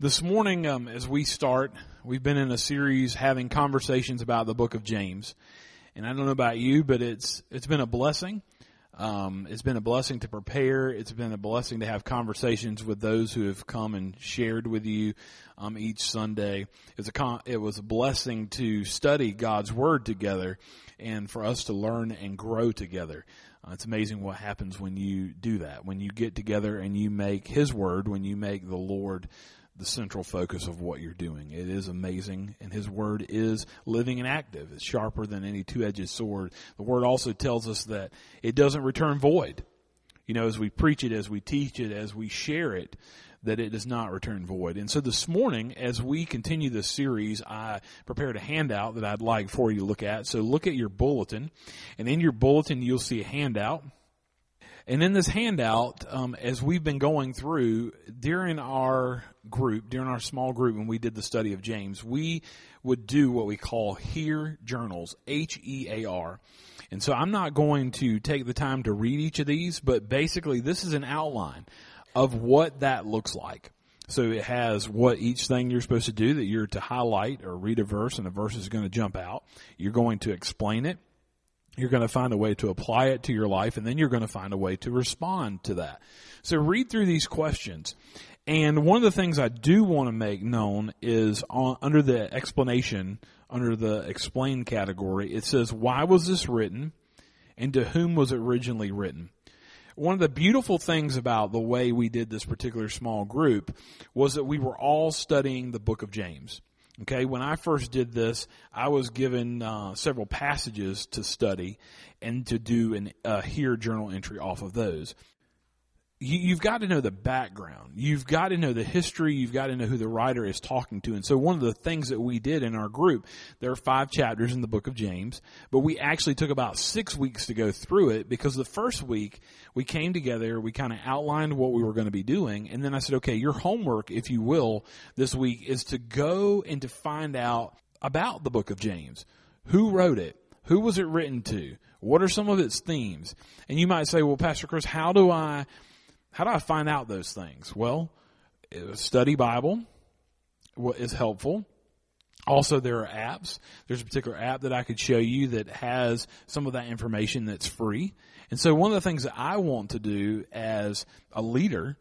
This morning, um, as we start, we've been in a series having conversations about the book of James. And I don't know about you, but it's, it's been a blessing. Um, it's been a blessing to prepare. It's been a blessing to have conversations with those who have come and shared with you um, each Sunday. It's a con- it was a blessing to study God's Word together and for us to learn and grow together. Uh, it's amazing what happens when you do that. When you get together and you make His Word, when you make the Lord the central focus of what you're doing. It is amazing, and His Word is living and active. It's sharper than any two-edged sword. The Word also tells us that it doesn't return void. You know, as we preach it, as we teach it, as we share it, that it does not return void. And so this morning, as we continue this series, I prepared a handout that I'd like for you to look at. So look at your bulletin, and in your bulletin you'll see a handout and in this handout, um, as we've been going through during our group, during our small group, when we did the study of James, we would do what we call Hear journals, H-E-A-R. And so I'm not going to take the time to read each of these, but basically this is an outline of what that looks like. So it has what each thing you're supposed to do that you're to highlight or read a verse and a verse is going to jump out. You're going to explain it. You're going to find a way to apply it to your life and then you're going to find a way to respond to that. So read through these questions. And one of the things I do want to make known is on, under the explanation, under the explain category, it says, why was this written and to whom was it originally written? One of the beautiful things about the way we did this particular small group was that we were all studying the book of James. Okay, when I first did this, I was given uh, several passages to study and to do an uh, Hear journal entry off of those you, have got to know the background. You've got to know the history. You've got to know who the writer is talking to. And so one of the things that we did in our group, there are five chapters in the book of James, but we actually took about six weeks to go through it because the first week we came together, we kind of outlined what we were going to be doing. And then I said, okay, your homework, if you will, this week is to go and to find out about the book of James. Who wrote it? Who was it written to? What are some of its themes? And you might say, well, Pastor Chris, how do I how do I find out those things? Well, uh, study Bible is helpful. Also, there are apps. There's a particular app that I could show you that has some of that information that's free. And so one of the things that I want to do as a leader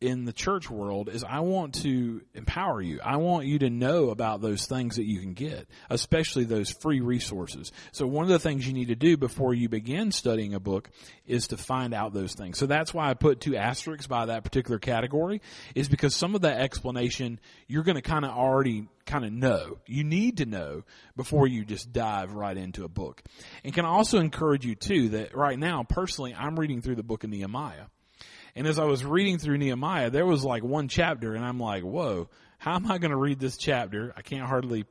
in the church world is I want to empower you. I want you to know about those things that you can get, especially those free resources. So one of the things you need to do before you begin studying a book is to find out those things. So that's why I put two asterisks by that particular category is because some of that explanation you're going to kind of already kind of know. You need to know before you just dive right into a book. And can I also encourage you too that right now personally I'm reading through the book of Nehemiah. And as I was reading through Nehemiah, there was like one chapter and I'm like, whoa, how am I going to read this chapter? I can't hardly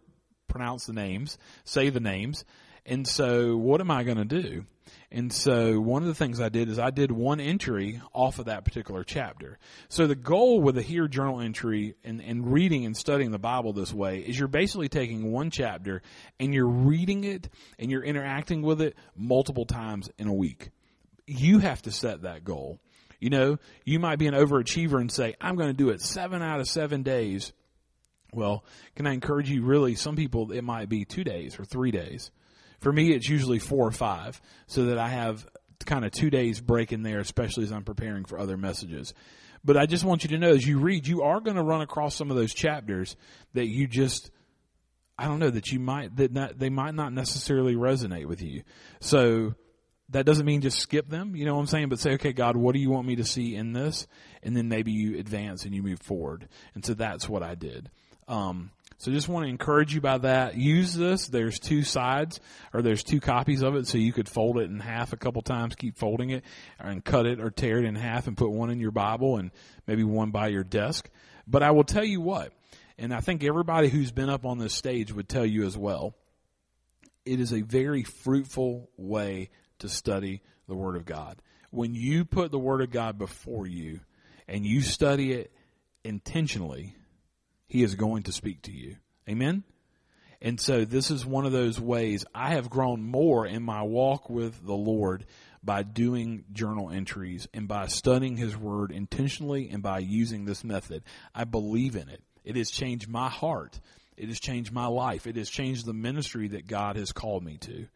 pronounce the names, say the names. And so what am I going to do? And so one of the things I did is I did one entry off of that particular chapter. So the goal with a Hear journal entry and, and reading and studying the Bible this way is you're basically taking one chapter and you're reading it and you're interacting with it multiple times in a week. You have to set that goal. You know, you might be an overachiever and say, I'm going to do it seven out of seven days. Well, can I encourage you really, some people it might be two days or three days. For me, it's usually four or five so that I have kind of two days break in there, especially as I'm preparing for other messages. But I just want you to know as you read, you are going to run across some of those chapters that you just, I don't know, that you might, that not, they might not necessarily resonate with you. So that doesn't mean just skip them, you know what I'm saying? But say, okay, God, what do you want me to see in this? And then maybe you advance and you move forward. And so that's what I did. Um, so just want to encourage you by that. Use this. There's two sides or there's two copies of it. So you could fold it in half a couple times, keep folding it and cut it or tear it in half and put one in your Bible and maybe one by your desk. But I will tell you what, and I think everybody who's been up on this stage would tell you as well. It is a very fruitful way to study the Word of God. When you put the Word of God before you and you study it intentionally, He is going to speak to you. Amen? And so this is one of those ways I have grown more in my walk with the Lord by doing journal entries and by studying His Word intentionally and by using this method. I believe in it. It has changed my heart. It has changed my life. It has changed the ministry that God has called me to.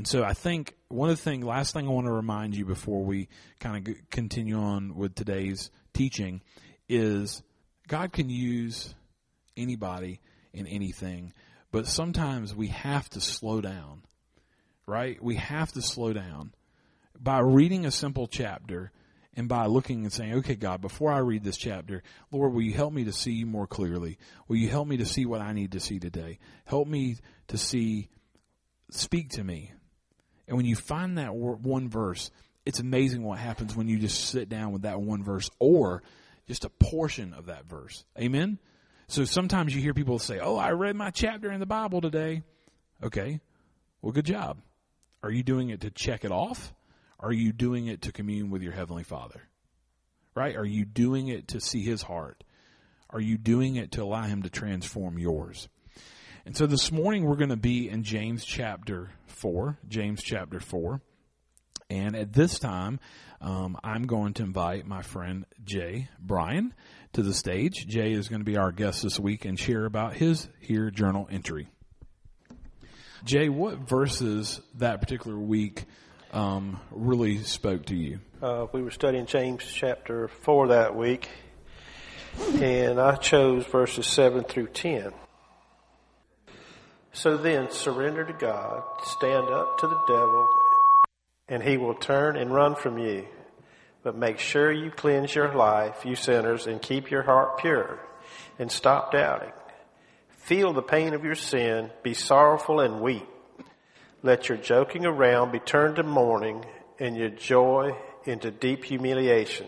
And so I think one of the things, last thing I want to remind you before we kind of continue on with today's teaching is God can use anybody in anything, but sometimes we have to slow down, right? We have to slow down. By reading a simple chapter, and by looking and saying, okay, God, before I read this chapter, Lord, will you help me to see you more clearly? Will you help me to see what I need to see today? Help me to see, speak to me. And when you find that one verse, it's amazing what happens when you just sit down with that one verse or just a portion of that verse. Amen? So sometimes you hear people say, oh, I read my chapter in the Bible today. Okay. Well, good job. Are you doing it to check it off? Are you doing it to commune with your Heavenly Father? Right? Are you doing it to see His heart? Are you doing it to allow Him to transform yours? And so this morning we're going to be in James chapter 4. James chapter 4. And at this time, um, I'm going to invite my friend Jay Bryan to the stage. Jay is going to be our guest this week and share about his Hear journal entry. Jay, what verses that particular week um, really spoke to you? Uh, we were studying James chapter 4 that week, and I chose verses 7 through 10. So then, surrender to God, stand up to the devil, and he will turn and run from you. But make sure you cleanse your life, you sinners, and keep your heart pure, and stop doubting. Feel the pain of your sin, be sorrowful and weep. Let your joking around be turned to mourning and your joy into deep humiliation.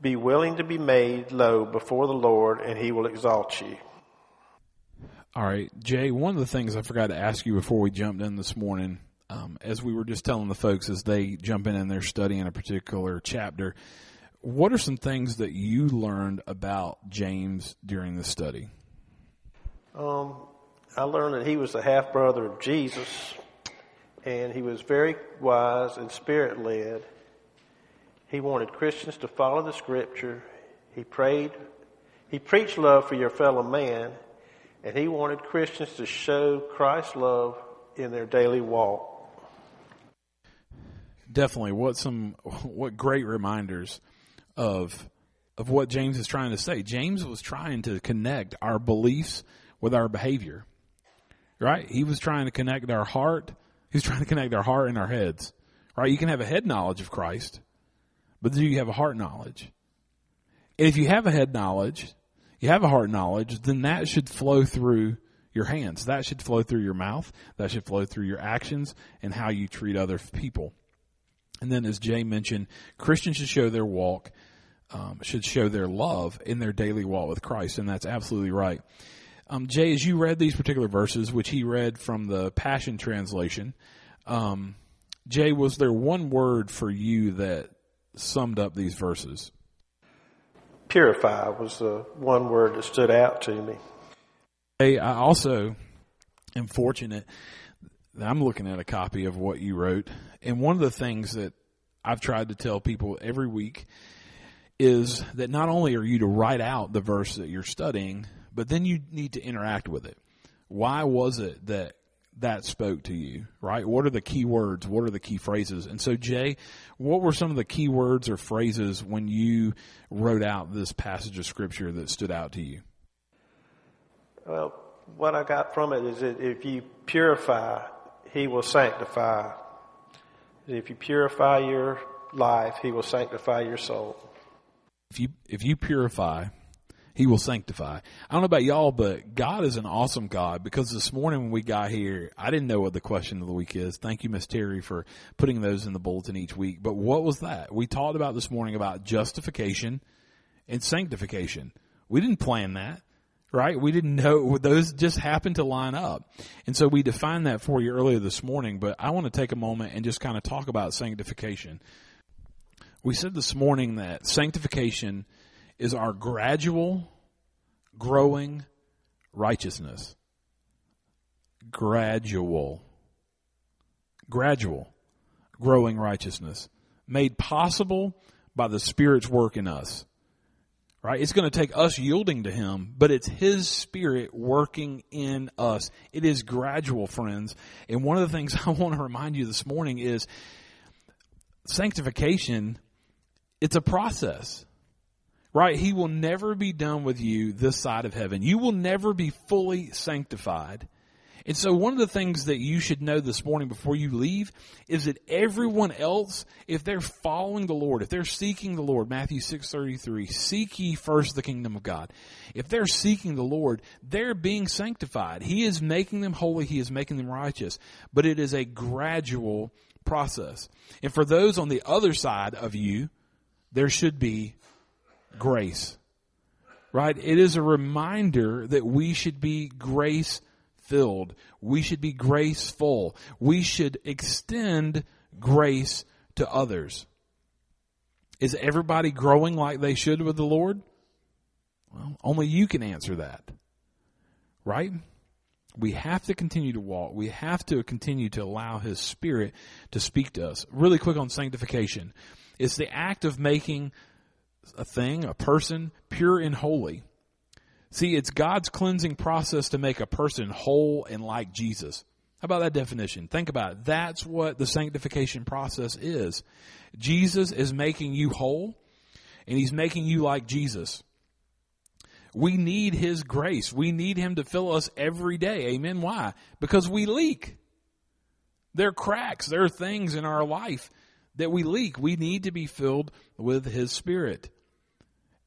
Be willing to be made low before the Lord and he will exalt you. All right, Jay, one of the things I forgot to ask you before we jumped in this morning, um, as we were just telling the folks as they jump in and they're studying a particular chapter, what are some things that you learned about James during the study? Um, I learned that he was the half brother of Jesus, and he was very wise and spirit led. He wanted Christians to follow the scripture. He prayed, he preached love for your fellow man, and he wanted Christians to show Christ's love in their daily walk. Definitely. What some what great reminders of of what James is trying to say. James was trying to connect our beliefs with our behavior. Right? He was trying to connect our heart. He's trying to connect our heart and our heads. Right? You can have a head knowledge of Christ, but do you have a heart knowledge? And if you have a head knowledge, you have a heart knowledge, then that should flow through your hands. That should flow through your mouth. That should flow through your actions and how you treat other people. And then, as Jay mentioned, Christians should show their walk, um, should show their love in their daily walk with Christ, and that's absolutely right. Um, Jay, as you read these particular verses, which he read from the Passion Translation, um, Jay, was there one word for you that summed up these verses? Purify was the one word that stood out to me. Hey, I also am fortunate that I'm looking at a copy of what you wrote. And one of the things that I've tried to tell people every week is that not only are you to write out the verse that you're studying, but then you need to interact with it. Why was it that that spoke to you, right? What are the key words? What are the key phrases? And so, Jay, what were some of the key words or phrases when you wrote out this passage of scripture that stood out to you? Well, what I got from it is that if you purify, He will sanctify. If you purify your life, He will sanctify your soul. If you if you purify, he will sanctify. I don't know about y'all, but God is an awesome God because this morning when we got here, I didn't know what the question of the week is. Thank you, Miss Terry, for putting those in the bulletin each week. But what was that? We talked about this morning about justification and sanctification. We didn't plan that right? We didn't know those just happened to line up. And so we defined that for you earlier this morning, but I want to take a moment and just kind of talk about sanctification. We said this morning that sanctification is our gradual growing righteousness. Gradual. Gradual growing righteousness made possible by the Spirit's work in us. right? It's going to take us yielding to Him, but it's His Spirit working in us. It is gradual, friends. And one of the things I want to remind you this morning is sanctification, it's a process, right? He will never be done with you this side of heaven. You will never be fully sanctified and so one of the things that you should know this morning before you leave is that everyone else, if they're following the Lord, if they're seeking the Lord, Matthew 6:33, seek ye first the kingdom of God. If they're seeking the Lord, they're being sanctified. He is making them holy, he is making them righteous, but it is a gradual process. And for those on the other side of you, there should be grace. Right? It is a reminder that we should be grace filled. We should be graceful. We should extend grace to others. Is everybody growing like they should with the Lord? Well, only you can answer that. Right? We have to continue to walk. We have to continue to allow His Spirit to speak to us. Really quick on sanctification. It's the act of making a thing, a person, pure and holy. See, it's God's cleansing process to make a person whole and like Jesus. How about that definition? Think about it. That's what the sanctification process is. Jesus is making you whole and he's making you like Jesus. We need his grace. We need him to fill us every day. Amen. Why? Because we leak. There are cracks. There are things in our life that we leak. We need to be filled with his spirit.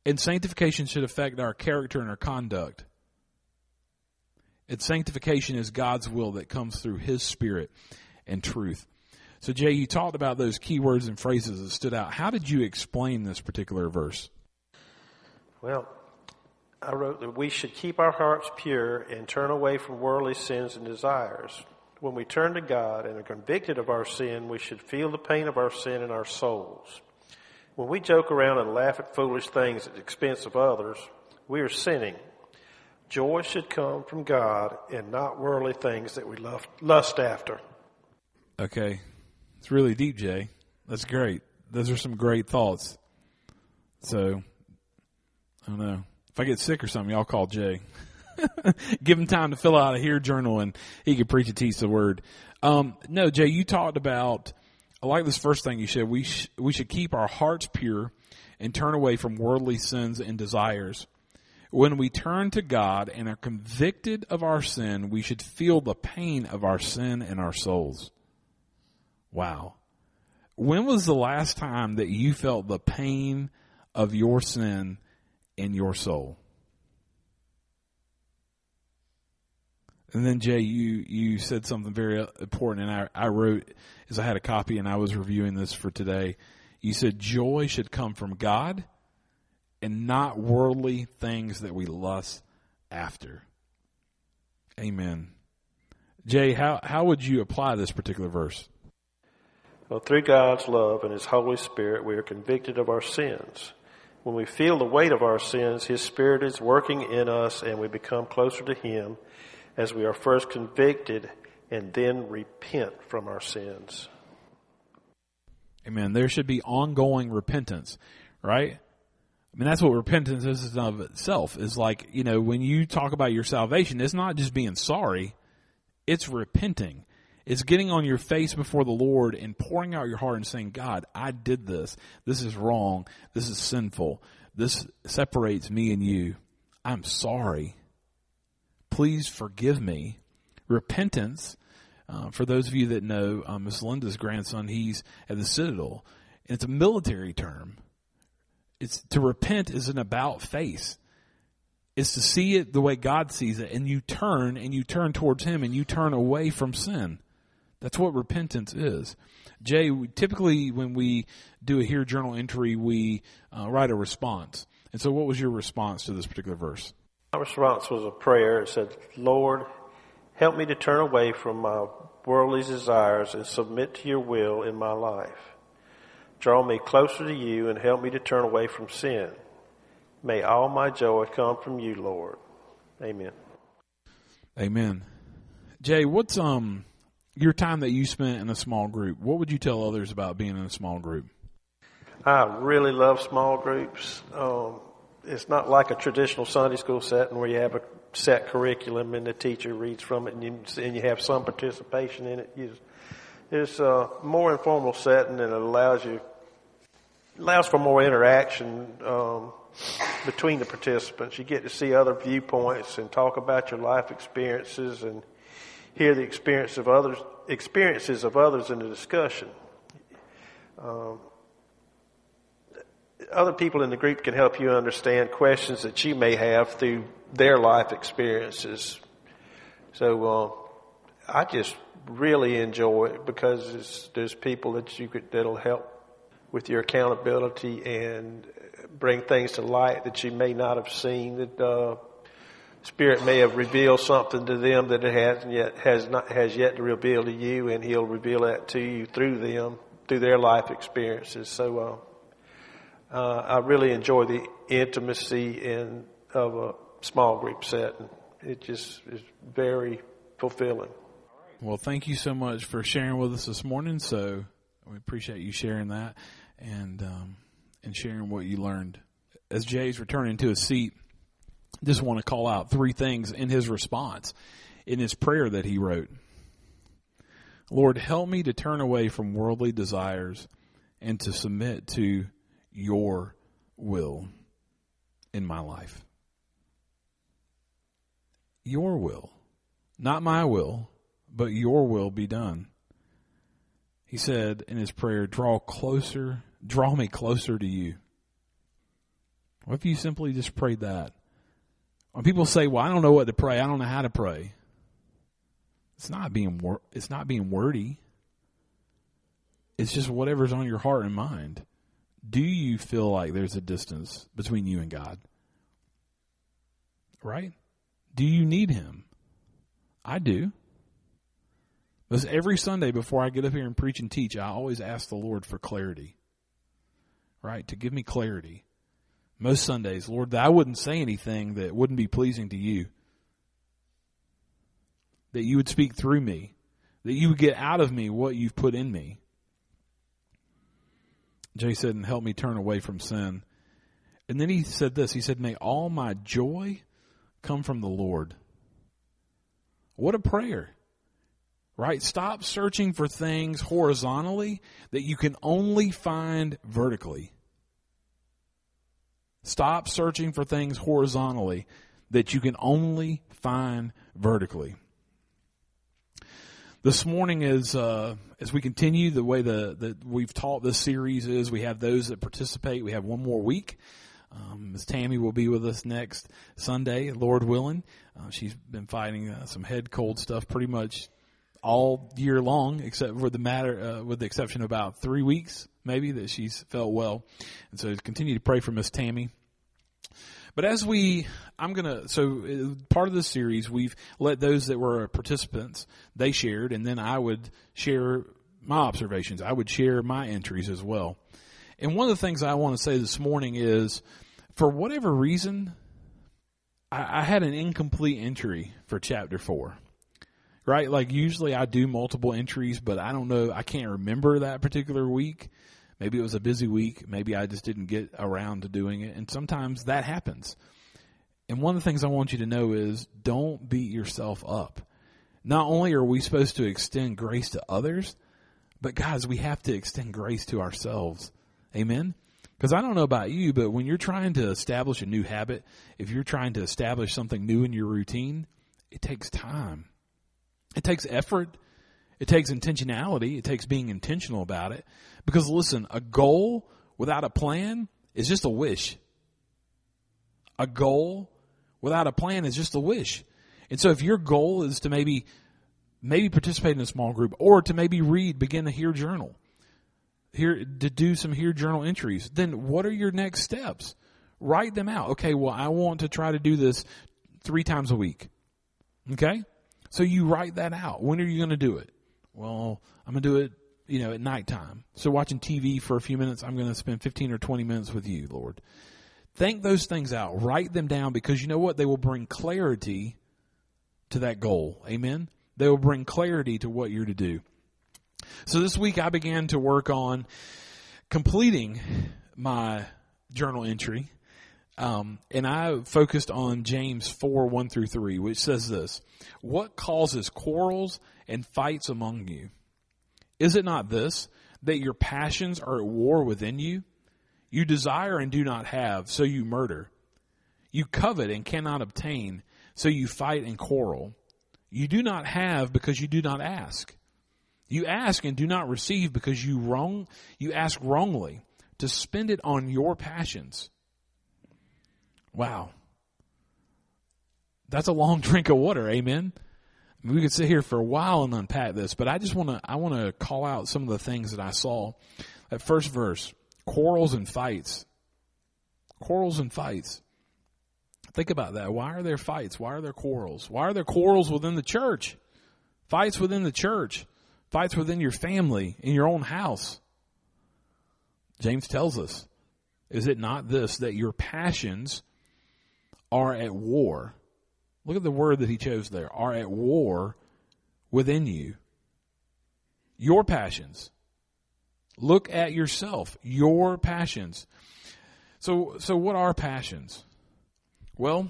And sanctification should affect our character and our conduct. And sanctification is God's will that comes through His Spirit and truth. So, Jay, you talked about those key words and phrases that stood out. How did you explain this particular verse? Well, I wrote that we should keep our hearts pure and turn away from worldly sins and desires. When we turn to God and are convicted of our sin, we should feel the pain of our sin in our souls. When we joke around and laugh at foolish things at the expense of others, we are sinning. Joy should come from God and not worldly things that we lust after. Okay. It's really deep, Jay. That's great. Those are some great thoughts. So, I don't know. If I get sick or something, y'all call Jay. Give him time to fill out a Hear journal and he could preach and teach the word. Um, no, Jay, you talked about I like this first thing you said. We sh- we should keep our hearts pure and turn away from worldly sins and desires. When we turn to God and are convicted of our sin, we should feel the pain of our sin in our souls. Wow. When was the last time that you felt the pain of your sin in your soul? And then Jay, you you said something very uh, important, and I I wrote as I had a copy and I was reviewing this for today. You said joy should come from God, and not worldly things that we lust after. Amen. Jay, how how would you apply this particular verse? Well, through God's love and His Holy Spirit, we are convicted of our sins. When we feel the weight of our sins, His Spirit is working in us, and we become closer to Him as we are first convicted and then repent from our sins. Amen. There should be ongoing repentance, right? I mean, that's what repentance is of itself. Is like, you know, when you talk about your salvation, it's not just being sorry, it's repenting. It's getting on your face before the Lord and pouring out your heart and saying, God, I did this. This is wrong. This is sinful. This separates me and you. I'm sorry please forgive me. Repentance, uh, for those of you that know uh, Miss Linda's grandson, he's at the Citadel. And it's a military term. It's to repent is an about face. It's to see it the way God sees it, and you turn and you turn towards Him and you turn away from sin. That's what repentance is. Jay, typically when we do a Hear journal entry, we uh, write a response. And so, what was your response to this particular verse? My response was a prayer. It said, Lord, help me to turn away from my worldly desires and submit to your will in my life. Draw me closer to you and help me to turn away from sin. May all my joy come from you, Lord. Amen. Amen. Jay, what's um your time that you spent in a small group? What would you tell others about being in a small group? I really love small groups. Um, it's not like a traditional Sunday school setting where you have a set curriculum and the teacher reads from it and you, and you have some participation in it. It's a more informal setting and it allows you allows for more interaction um, between the participants. You get to see other viewpoints and talk about your life experiences and hear the experience of others, experiences of others in the discussion. Um, other people in the group can help you understand questions that you may have through their life experiences. So uh, I just really enjoy it because there's people that you could that'll help with your accountability and bring things to light that you may not have seen that uh, Spirit may have revealed something to them that it hasn't yet has not has yet to reveal to you, and He'll reveal that to you through them through their life experiences. So uh, uh, I really enjoy the intimacy in of a small group setting. It just is very fulfilling. Well, thank you so much for sharing with us this morning. So we appreciate you sharing that and um, and sharing what you learned. As Jay's returning to his seat, just want to call out three things in his response, in his prayer that he wrote. Lord, help me to turn away from worldly desires and to submit to your will in my life. Your will, not my will, but your will be done. He said in his prayer, draw closer draw me closer to you. What if you simply just prayed that? When people say, "Well, I don't know what to pray. I don't know how to pray," it's not being wor- it's not being wordy. It's just whatever's on your heart and mind. Do you feel like there's a distance between you and God? Right? Do you need Him? I do. Because every Sunday before I get up here and preach and teach, I always ask the Lord for clarity right? To give me clarity. Most Sundays, Lord, that I wouldn't say anything that wouldn't be pleasing to you. That you would speak through me. That you would get out of me what you've put in me. Jay said, and help me turn away from sin. And then he said this. He said, may all my joy come from the Lord. What a prayer right? Stop searching for things horizontally that you can only find vertically. Stop searching for things horizontally that you can only find vertically. This morning, is uh, as we continue the way the that we've taught this series is, we have those that participate. We have one more week. Um, Ms. Tammy will be with us next Sunday, Lord willing. Uh, she's been fighting uh, some head cold stuff pretty much all year long, except for the matter, uh, with the exception of about three weeks, maybe that she's felt well. And so continue to pray for Miss Tammy. But as we, I'm gonna, so uh, part of the series, we've let those that were participants, they shared, and then I would share my observations. I would share my entries as well. And one of the things I want to say this morning is, for whatever reason, I, I had an incomplete entry for chapter four right? Like usually I do multiple entries, but I don't know, I can't remember that particular week. Maybe it was a busy week. Maybe I just didn't get around to doing it. And sometimes that happens. And one of the things I want you to know is don't beat yourself up. Not only are we supposed to extend grace to others, but guys, we have to extend grace to ourselves. Amen? Because I don't know about you, but when you're trying to establish a new habit, if you're trying to establish something new in your routine, it takes time. It takes effort. It takes intentionality. It takes being intentional about it. Because listen, a goal without a plan is just a wish. A goal without a plan is just a wish. And so if your goal is to maybe, maybe participate in a small group or to maybe read, begin a Hear journal, here to do some Hear journal entries, then what are your next steps? Write them out. Okay, well, I want to try to do this three times a week. Okay? So you write that out. When are you going to do it? Well, I'm going to do it, you know, at nighttime. So watching TV for a few minutes, I'm going to spend 15 or 20 minutes with you, Lord. Think those things out. Write them down because you know what? They will bring clarity to that goal. Amen? They will bring clarity to what you're to do. So this week I began to work on completing my journal entry Um, and I focused on James 4, 1 through 3, which says this, What causes quarrels and fights among you? Is it not this, that your passions are at war within you? You desire and do not have, so you murder. You covet and cannot obtain, so you fight and quarrel. You do not have because you do not ask. You ask and do not receive because you wrong, you ask wrongly to spend it on your passions. Wow. That's a long drink of water. Amen. We could sit here for a while and unpack this, but I just want to, I want to call out some of the things that I saw. That first verse, quarrels and fights. Quarrels and fights. Think about that. Why are there fights? Why are there quarrels? Why are there quarrels within the church? Fights within the church. Fights within your family, in your own house. James tells us, is it not this, that your passions are at war. Look at the word that he chose there. Are at war within you. Your passions. Look at yourself. Your passions. So, so what are passions? Well,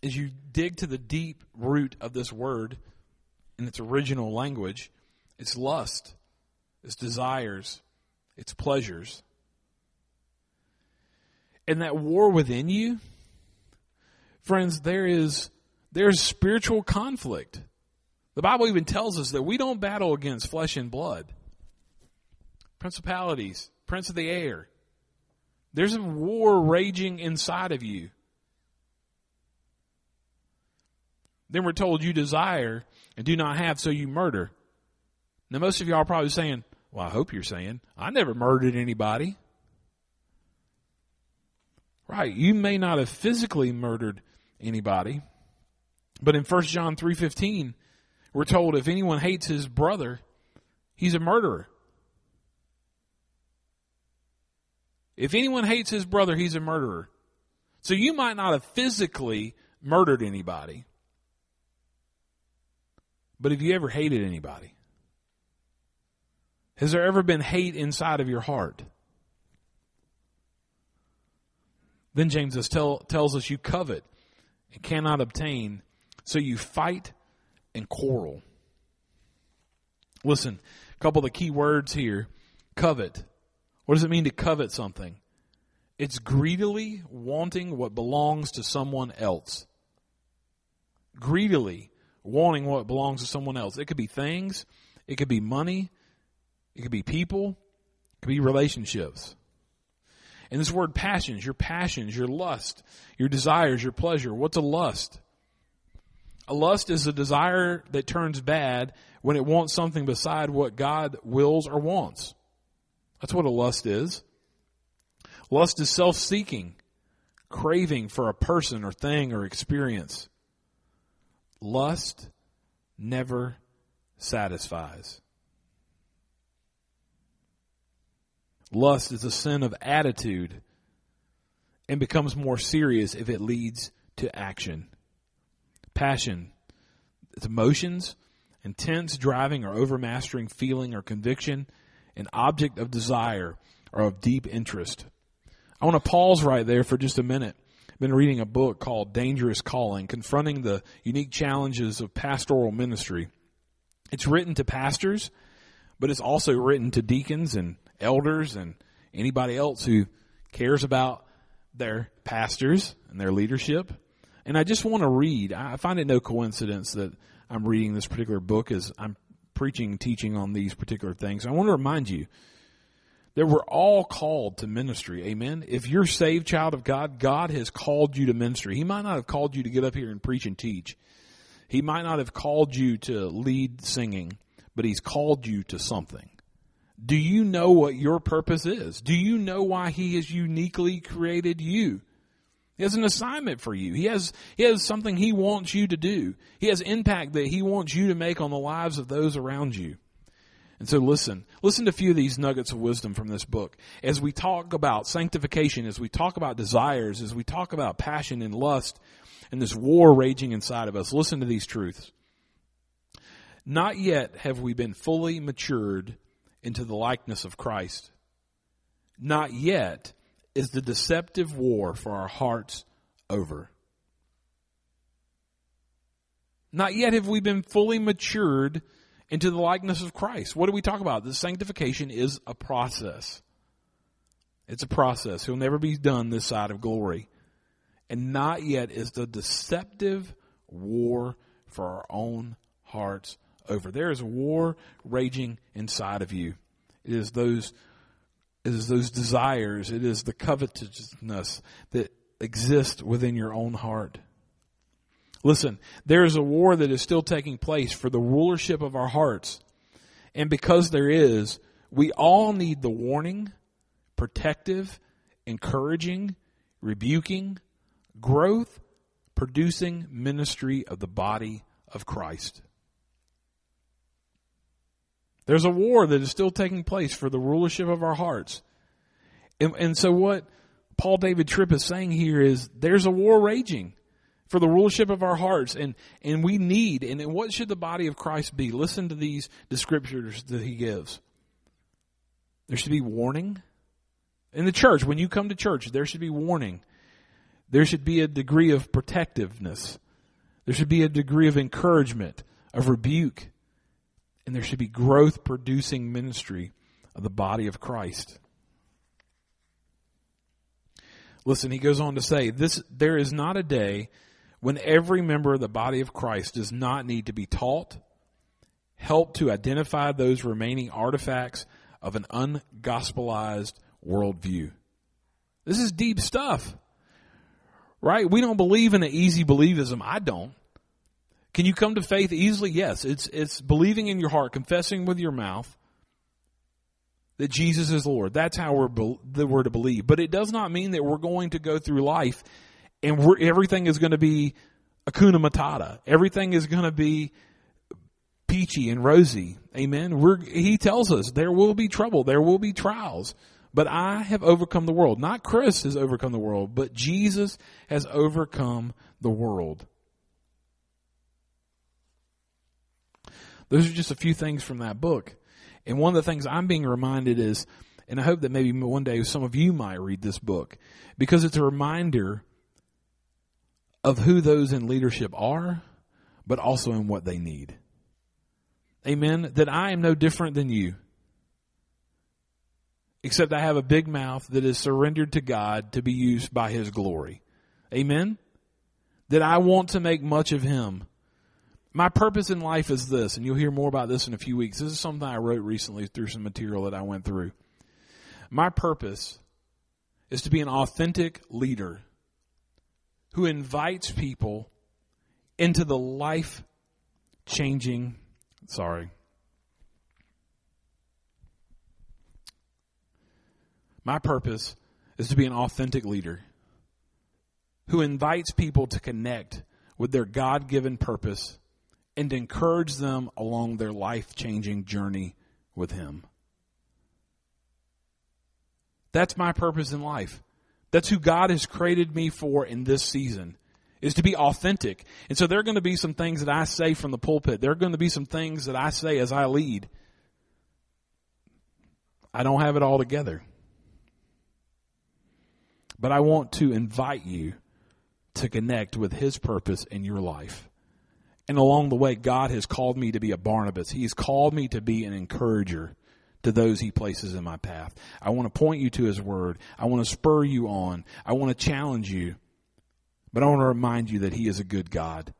as you dig to the deep root of this word in its original language, it's lust, it's desires, it's pleasures. And that war within you, Friends, there is, there's spiritual conflict. The Bible even tells us that we don't battle against flesh and blood. Principalities, prince of the air. There's a war raging inside of you. Then we're told you desire and do not have, so you murder. Now most of y'all are probably saying, well, I hope you're saying, I never murdered anybody. Right. You may not have physically murdered anybody. But in 1 John 3:15, we're told if anyone hates his brother, he's a murderer. If anyone hates his brother, he's a murderer. So you might not have physically murdered anybody. But have you ever hated anybody? Has there ever been hate inside of your heart? Then James tell, tells us you covet and cannot obtain, so you fight and quarrel. Listen, a couple of the key words here. Covet. What does it mean to covet something? It's greedily wanting what belongs to someone else. Greedily wanting what belongs to someone else. It could be things, it could be money, it could be people, it could be relationships. And this word passions, your passions, your lust, your desires, your pleasure. What's a lust? A lust is a desire that turns bad when it wants something beside what God wills or wants. That's what a lust is. Lust is self-seeking, craving for a person or thing or experience. Lust never satisfies. Lust is a sin of attitude and becomes more serious if it leads to action. Passion, it's emotions, intense driving or overmastering feeling or conviction, an object of desire or of deep interest. I want to pause right there for just a minute. I've been reading a book called Dangerous Calling, confronting the unique challenges of pastoral ministry. It's written to pastors, but it's also written to deacons and elders and anybody else who cares about their pastors and their leadership. And I just want to read. I find it no coincidence that I'm reading this particular book as I'm preaching teaching on these particular things. I want to remind you that we're all called to ministry. Amen. If you're saved child of God, God has called you to ministry. He might not have called you to get up here and preach and teach. He might not have called you to lead singing, but he's called you to something. Do you know what your purpose is? Do you know why he has uniquely created you? He has an assignment for you. He has, he has something he wants you to do. He has impact that he wants you to make on the lives of those around you. And so listen, listen to a few of these nuggets of wisdom from this book. As we talk about sanctification, as we talk about desires, as we talk about passion and lust and this war raging inside of us, listen to these truths. Not yet have we been fully matured into the likeness of Christ. Not yet, is the deceptive war for our hearts over. Not yet have we been fully matured into the likeness of Christ. What do we talk about? The sanctification is a process. It's a process. It'll never be done this side of glory. And not yet is the deceptive war for our own hearts over. There is a war raging inside of you. It is those, it is those desires. It is the covetousness that exists within your own heart. Listen, there is a war that is still taking place for the rulership of our hearts. And because there is, we all need the warning, protective, encouraging, rebuking, growth, producing ministry of the body of Christ. There's a war that is still taking place for the rulership of our hearts. And, and so what Paul David Tripp is saying here is there's a war raging for the rulership of our hearts and, and we need, and what should the body of Christ be? Listen to these descriptors that he gives. There should be warning. In the church, when you come to church, there should be warning. There should be a degree of protectiveness. There should be a degree of encouragement, of rebuke, and there should be growth producing ministry of the body of Christ. Listen, he goes on to say, this, there is not a day when every member of the body of Christ does not need to be taught, help to identify those remaining artifacts of an ungospelized worldview. This is deep stuff. Right? We don't believe in an easy believism. I don't. Can you come to faith easily? Yes. It's, it's believing in your heart, confessing with your mouth that Jesus is Lord. That's how we're, that we're to believe. But it does not mean that we're going to go through life and everything is going to be Hakuna Matata. Everything is going to be peachy and rosy. Amen. We're, he tells us there will be trouble. There will be trials. But I have overcome the world. Not Chris has overcome the world, but Jesus has overcome the world. Those are just a few things from that book. And one of the things I'm being reminded is, and I hope that maybe one day some of you might read this book, because it's a reminder of who those in leadership are, but also in what they need. Amen. That I am no different than you. Except I have a big mouth that is surrendered to God to be used by His glory. Amen. That I want to make much of Him my purpose in life is this, and you'll hear more about this in a few weeks. This is something I wrote recently through some material that I went through. My purpose is to be an authentic leader who invites people into the life changing, sorry. My purpose is to be an authentic leader who invites people to connect with their God given purpose and encourage them along their life changing journey with Him. That's my purpose in life. That's who God has created me for in this season is to be authentic. And so there are going to be some things that I say from the pulpit. There are going to be some things that I say as I lead. I don't have it all together. But I want to invite you to connect with His purpose in your life. And along the way, God has called me to be a Barnabas. He's called me to be an encourager to those he places in my path. I want to point you to his word. I want to spur you on. I want to challenge you. But I want to remind you that he is a good God.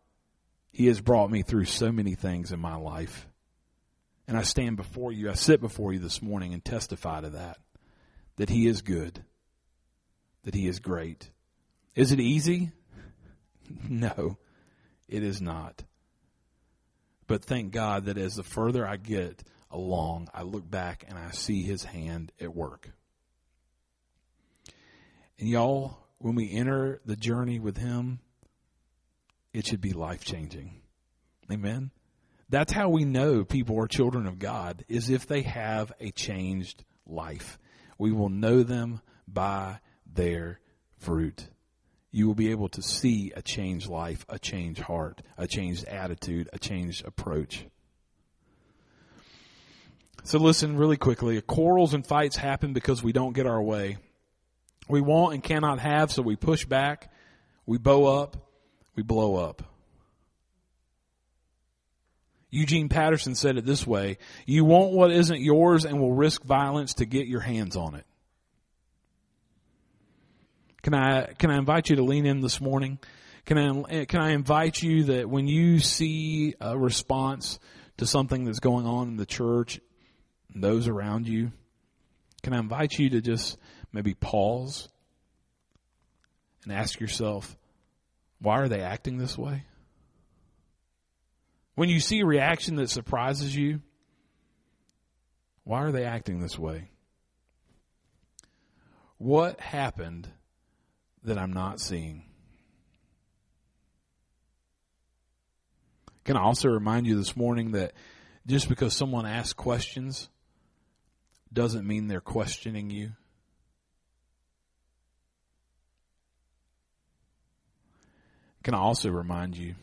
He has brought me through so many things in my life. And I stand before you, I sit before you this morning and testify to that. That he is good. That he is great. Is it easy? No, it is not. But thank God that as the further I get along, I look back and I see his hand at work. And y'all, when we enter the journey with him, it should be life changing. Amen. That's how we know people are children of God is if they have a changed life. We will know them by their fruit you will be able to see a changed life, a changed heart, a changed attitude, a changed approach. So listen really quickly. Quarrels and fights happen because we don't get our way. We want and cannot have, so we push back, we bow up, we blow up. Eugene Peterson said it this way, you want what isn't yours and will risk violence to get your hands on it. Can I, can I invite you to lean in this morning? Can I, can I invite you that when you see a response to something that's going on in the church, and those around you, can I invite you to just maybe pause and ask yourself, why are they acting this way? When you see a reaction that surprises you, why are they acting this way? What happened that I'm not seeing? Can I also remind you this morning that just because someone asks questions doesn't mean they're questioning you? Can I also remind you,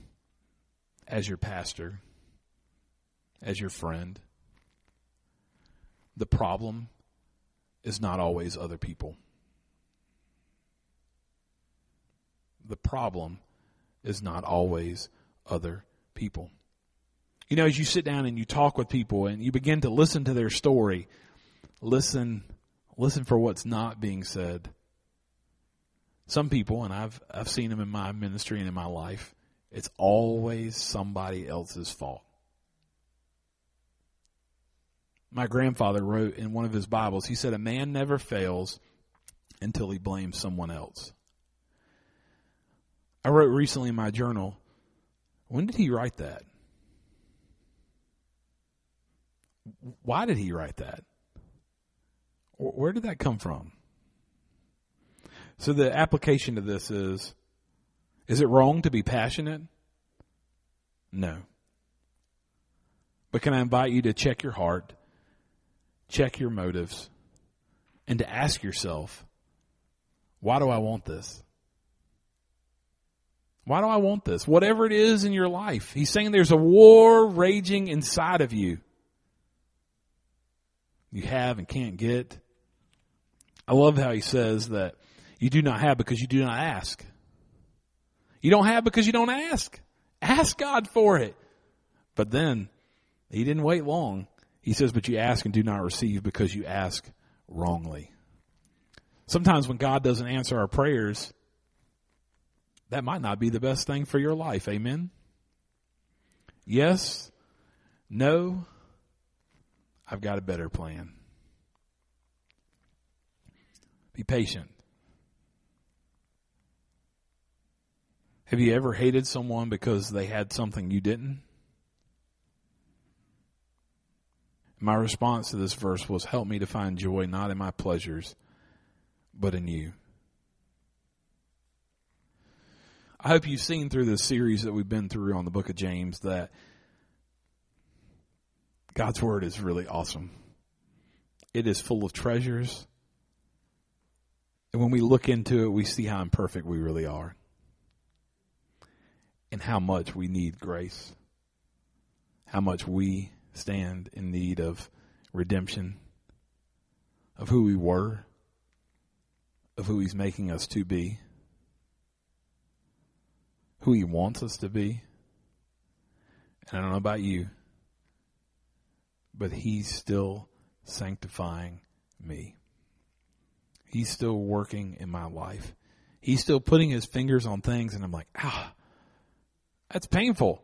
as your pastor, as your friend, the problem is not always other people. The problem is not always other people. You know, as you sit down and you talk with people and you begin to listen to their story, listen, listen for what's not being said. Some people, and I've, I've seen them in my ministry and in my life, it's always somebody else's fault. My grandfather wrote in one of his Bibles, he said, a man never fails until he blames someone else. I wrote recently in my journal, when did he write that? Why did he write that? Where did that come from? So the application to this is, is it wrong to be passionate? No. But can I invite you to check your heart, check your motives, and to ask yourself, why do I want this? Why do I want this? Whatever it is in your life. He's saying there's a war raging inside of you. You have and can't get. I love how he says that you do not have because you do not ask. You don't have because you don't ask. Ask God for it. But then he didn't wait long. He says, but you ask and do not receive because you ask wrongly. Sometimes when God doesn't answer our prayers, that might not be the best thing for your life. Amen. Yes. No. I've got a better plan. Be patient. Have you ever hated someone because they had something you didn't? My response to this verse was help me to find joy not in my pleasures, but in you. I hope you've seen through this series that we've been through on the book of James that God's word is really awesome. It is full of treasures. And when we look into it, we see how imperfect we really are and how much we need grace, how much we stand in need of redemption, of who we were, of who He's making us to be who he wants us to be. And I don't know about you, but he's still sanctifying me. He's still working in my life. He's still putting his fingers on things and I'm like, ah, that's painful.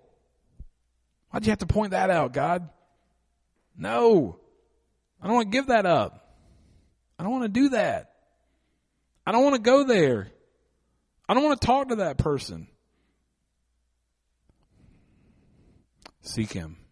Why'd you have to point that out, God? No. I don't want to give that up. I don't want to do that. I don't want to go there. I don't want to talk to that person. Seek Him.